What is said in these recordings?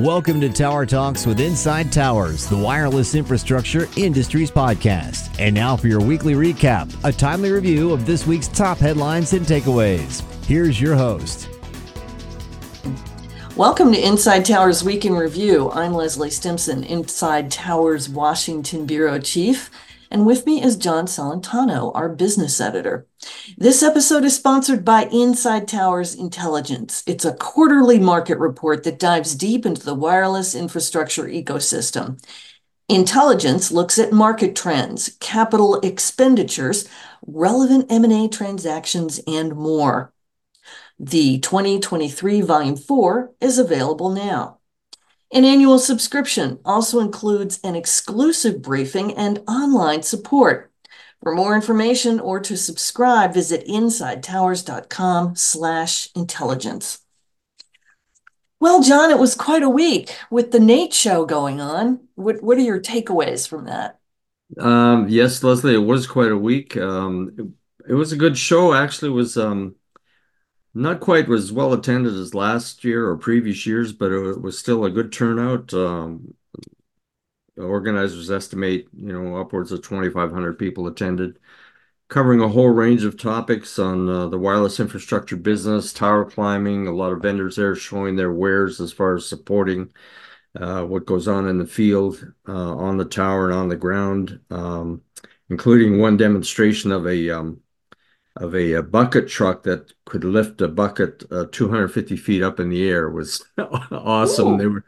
Welcome to Tower Talks with Inside Towers, the wireless infrastructure industries podcast. And now for your weekly recap, a timely review of this week's top headlines and takeaways. Here's your host. Welcome to Inside Towers Week in Review. I'm Leslie Stimson, Inside Towers Washington Bureau Chief and with me is John Celentano, our business editor. This episode is sponsored by Inside Towers Intelligence. It's a quarterly market report that dives deep into the wireless infrastructure ecosystem. Intelligence looks at market trends, capital expenditures, relevant M&A transactions, and more. The 2023 Volume 4 is available now. An annual subscription also includes an exclusive briefing and online support. For more information or to subscribe, visit insidetowers.com slash intelligence. Well, John, it was quite a week with the NATE show going on. What, what are your takeaways from that? Um, yes, Leslie, it was quite a week. Um, it, it was a good show. Actually, was um, not quite as well attended as last year or previous years, but it was still a good turnout. Um, organizers estimate, you know, upwards of 2,500 people attended, covering a whole range of topics on uh, the wireless infrastructure business, tower climbing. A lot of vendors there showing their wares as far as supporting uh, what goes on in the field, uh, on the tower, and on the ground, um, including one demonstration of a um, of a, a, bucket truck that could lift a bucket uh, 250 feet up in the air was awesome. Ooh. They were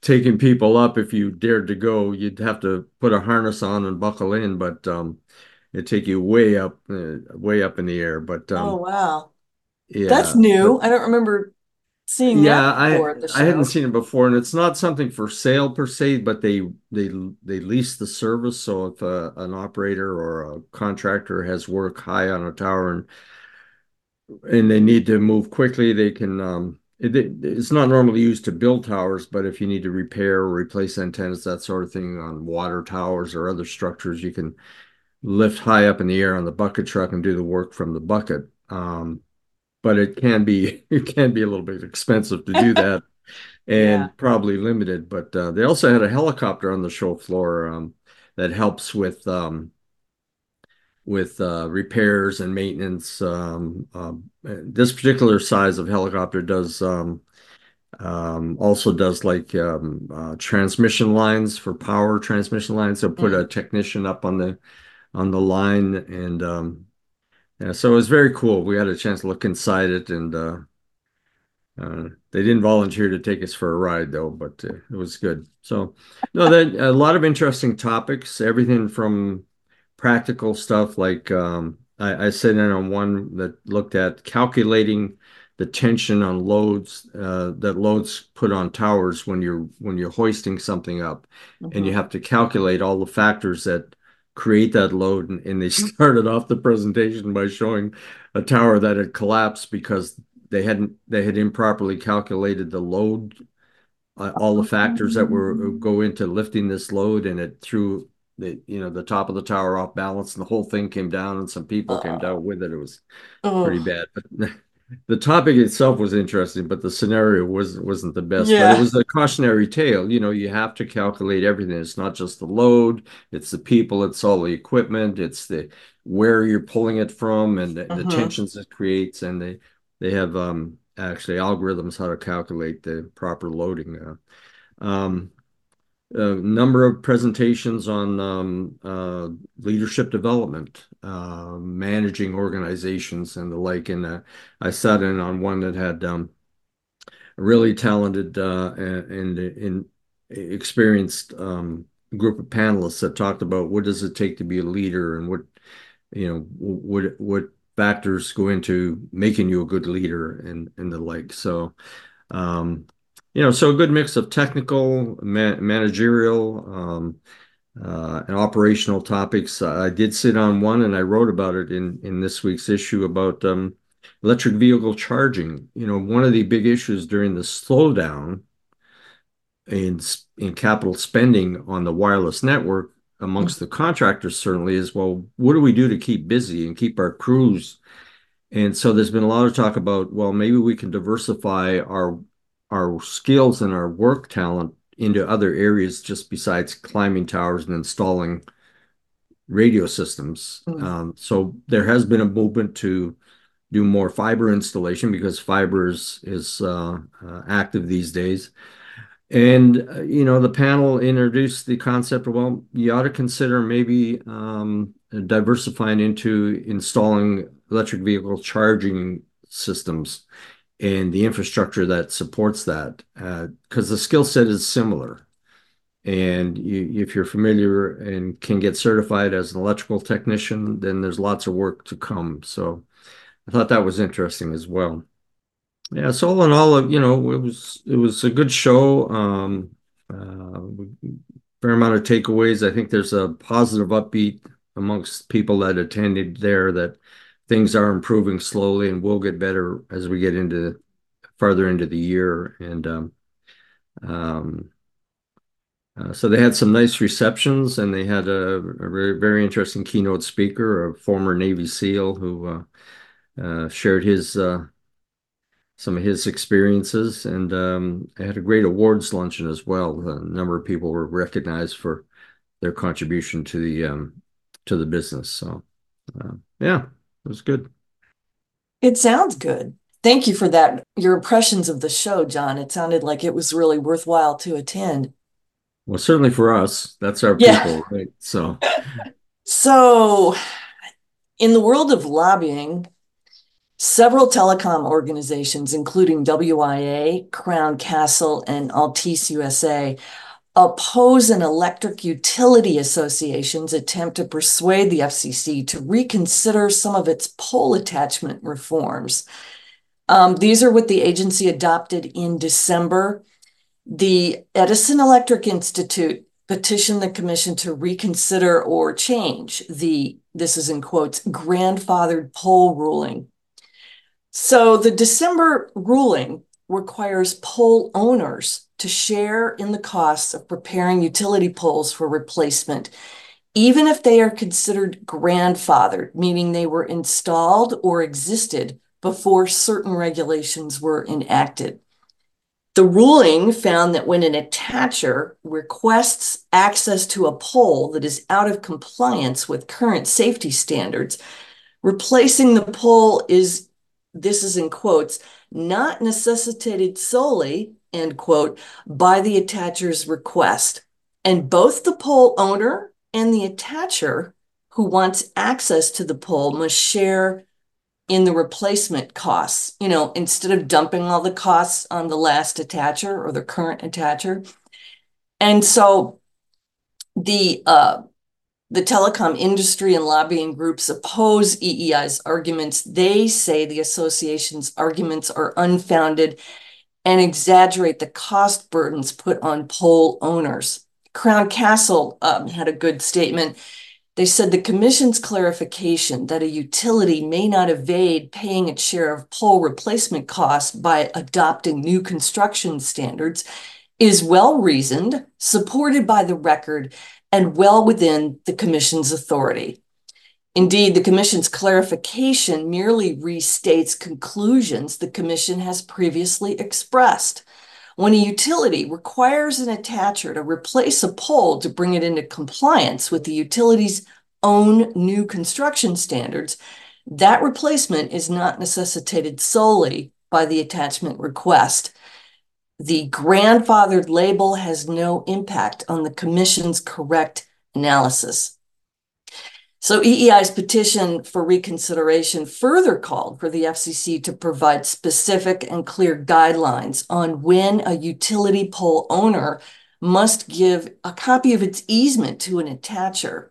taking people up. If you dared to go, you'd have to put a harness on and buckle in, but um, it'd take you way up, uh, way up in the air. But um, oh wow, yeah, that's new. But, I don't remember seeing yeah i i hadn't seen it before and it's not something for sale per se but they they they lease the service so if uh, an operator or a contractor has work high on a tower and and they need to move quickly they can um it, it's not normally used to build towers but if you need to repair or replace antennas that sort of thing on water towers or other structures you can lift high up in the air on the bucket truck and do the work from the bucket. Um but it can be it can be a little bit expensive to do that and yeah. probably limited but uh, they also had a helicopter on the show floor um, that helps with um, with uh, repairs and maintenance um, um this particular size of helicopter does um, um, also does like uh, transmission lines for power transmission lines they'll put mm. a technician up on the on the line and yeah, so it was very cool. We had a chance to look inside it, and uh, uh, they didn't volunteer to take us for a ride though, but uh, it was good. So, no, that a lot of interesting topics. Everything from practical stuff like um, I, I sat in on one that looked at calculating the tension on loads uh, that loads put on towers when you're when you're hoisting something up, mm-hmm. and you mm-hmm. have to calculate all the factors that create that load. And, and they started off the presentation by showing a tower that had collapsed because they hadn't they had improperly calculated the load uh, all the factors that were uh, go into lifting this load and it threw the you know the top of the tower off balance and the whole thing came down and some people came down with it it was pretty bad but the topic itself was interesting, but the scenario was wasn't the best. Yeah. But it was a cautionary tale. You know, you have to calculate everything. It's not just the load; it's the people, it's all the equipment, it's the where you're pulling it from, and the, uh-huh. the mm-hmm. tensions it creates. And they they have um, actually algorithms how to calculate the proper loading. Uh, um, a number of presentations on um, uh, leadership development, uh, managing organizations, and the like. And uh, I sat in on one that had um, a really talented uh, and, and, experienced um, group of panelists that talked about what does it take to be a leader and what you know what what factors go into making you a good leader and and the like. So. Um, you know, so a good mix of technical, managerial, um, uh, and operational topics. I did sit on one, and I wrote about it in in this week's issue about um, electric vehicle charging. You know, one of the big issues during the slowdown in in capital spending on the wireless network amongst the contractors certainly is well, what do we do to keep busy and keep our crews? And so there's been a lot of talk about well, maybe we can diversify our our skills and our work talent into other areas just besides climbing towers and installing radio systems. Mm. Um, so there has been a movement to do more fiber installation because fiber is, is uh, uh, active these days. And, uh, you know, the panel introduced the concept of, well, you ought to consider maybe um, diversifying into installing electric vehicle charging systems and the infrastructure that supports that, because uh, the skill set is similar. And you, if you're familiar and can get certified as an electrical technician, then there's lots of work to come. So I thought that was interesting as well. Yeah, so all in all, you know, it was it was a good show. Um, uh, fair amount of takeaways. I think there's a positive upbeat amongst people that attended there that things are improving slowly and will get better as we get into farther into the year. And um, um, uh, so they had some nice receptions, and they had a, very, interesting keynote speaker, a former Navy SEAL who uh, uh, shared his some of his experiences, and um, they had a great awards luncheon as well. A number of people were recognized for their contribution to the to the business. So, yeah, it was good. It sounds good. Thank you for that. Your impressions of the show, John. It sounded like it was really worthwhile to attend. Well, certainly for us, that's our yeah. people, right? So, so in the world of lobbying, several telecom organizations, including WIA, Crown Castle, and Altice USA, oppose an electric utility association's attempt to persuade the FCC to reconsider some of its pole attachment reforms. Um, these are what the agency adopted in December. The Edison Electric Institute petitioned the commission to reconsider or change the, this is in quotes, grandfathered pole ruling. So the December ruling requires pole owners to share in the costs of preparing utility poles for replacement, even if they are considered grandfathered, meaning they were installed or existed before certain regulations were enacted. The ruling found that when an attacher requests access to a pole that is out of compliance with current safety standards, replacing the pole is, this is in quotes, not necessitated solely, end quote, by the attacher's request. And both the pole owner and the attacher who wants access to the pole must share in the replacement costs, you know, instead of dumping all the costs on the last attacher or the current attacher. And so the uh, the telecom industry and lobbying groups oppose EEI's arguments. They say the association's arguments are unfounded and exaggerate the cost burdens put on pole owners. Crown Castle um, had a good statement. They said the commission's clarification that a utility may not evade paying its share of pole replacement costs by adopting new construction standards is well reasoned, supported by the record, and well within the commission's authority. Indeed, the commission's clarification merely restates conclusions the commission has previously expressed. When a utility requires an attacher to replace a pole to bring it into compliance with the utility's own new construction standards, that replacement is not necessitated solely by the attachment request. The grandfathered label has no impact on the Commission's correct analysis. So EEI's petition for reconsideration further called for the FCC to provide specific and clear guidelines on when a utility pole owner must give a copy of its easement to an attacher.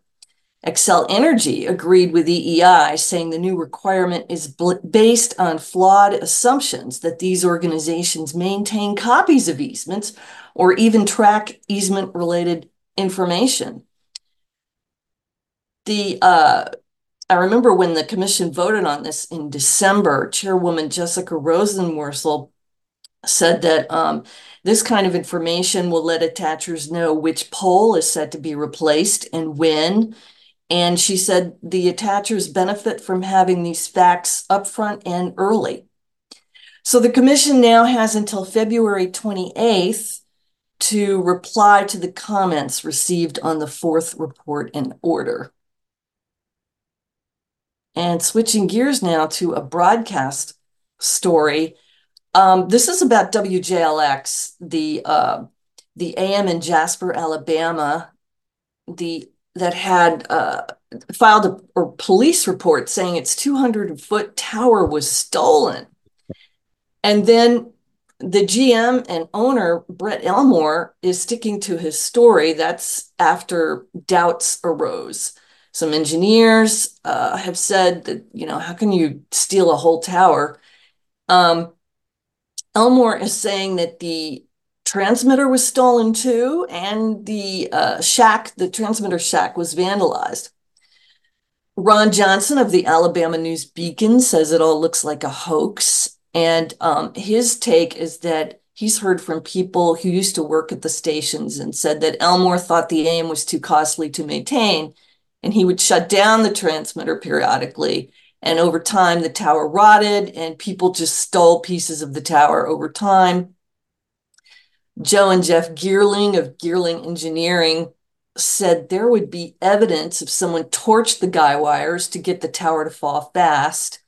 Xcel Energy agreed with EEI, saying the new requirement is based on flawed assumptions that these organizations maintain copies of easements or even track easement related information the uh, I remember when the commission voted on this in December, Chairwoman Jessica Rosenworcel said that um, this kind of information will let attachers know which pole is set to be replaced and when. And she said the attachers benefit from having these facts upfront and early. So the commission now has until February 28th to reply to the comments received on the fourth report and order. And switching gears now to a broadcast story. Um, this is about WJLX, the uh, the AM in Jasper, Alabama, the that had uh, filed a, a police report saying its 200 foot tower was stolen. And then the GM and owner, Brett Elmore, is sticking to his story. That's after doubts arose. Some engineers uh, have said that, you know, how can you steal a whole tower? Um, Elmore is saying that the transmitter was stolen too, and the uh, shack, the transmitter shack, was vandalized. Ron Johnson of the Alabama News Beacon says it all looks like a hoax. And um, his take is that he's heard from people who used to work at the stations and said that Elmore thought the AM was too costly to maintain, and he would shut down the transmitter periodically. And over time, the tower rotted, and people just stole pieces of the tower over time. Joe and Jeff Geerling of Geerling Engineering said there would be evidence if someone torched the guy wires to get the tower to fall fast.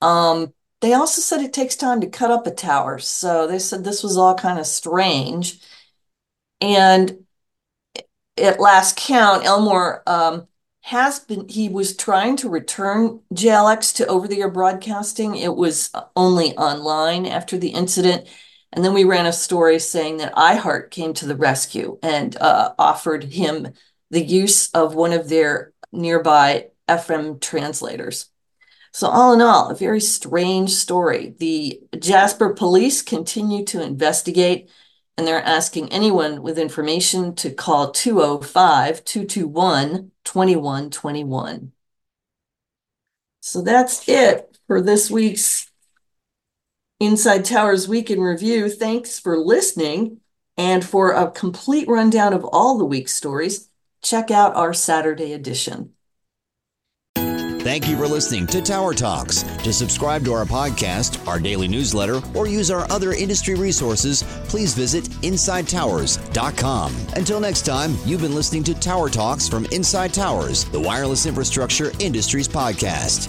Um, they also said it takes time to cut up a tower. So they said this was all kind of strange. And at last count, Elmore um, has been, he was trying to return JLX to over the air broadcasting. It was only online after the incident. And then we ran a story saying that iHeart came to the rescue and uh, offered him the use of one of their nearby FM translators. So, all in all, a very strange story. The Jasper police continue to investigate, and they're asking anyone with information to call 205 221 2121. So, that's it for this week's Inside Towers Week in Review. Thanks for listening. And for a complete rundown of all the week's stories, check out our Saturday edition. Thank you for listening to Tower Talks. To subscribe to our podcast, our daily newsletter, or use our other industry resources, please visit InsideTowers.com. Until next time, you've been listening to Tower Talks from Inside Towers, the wireless infrastructure industries podcast.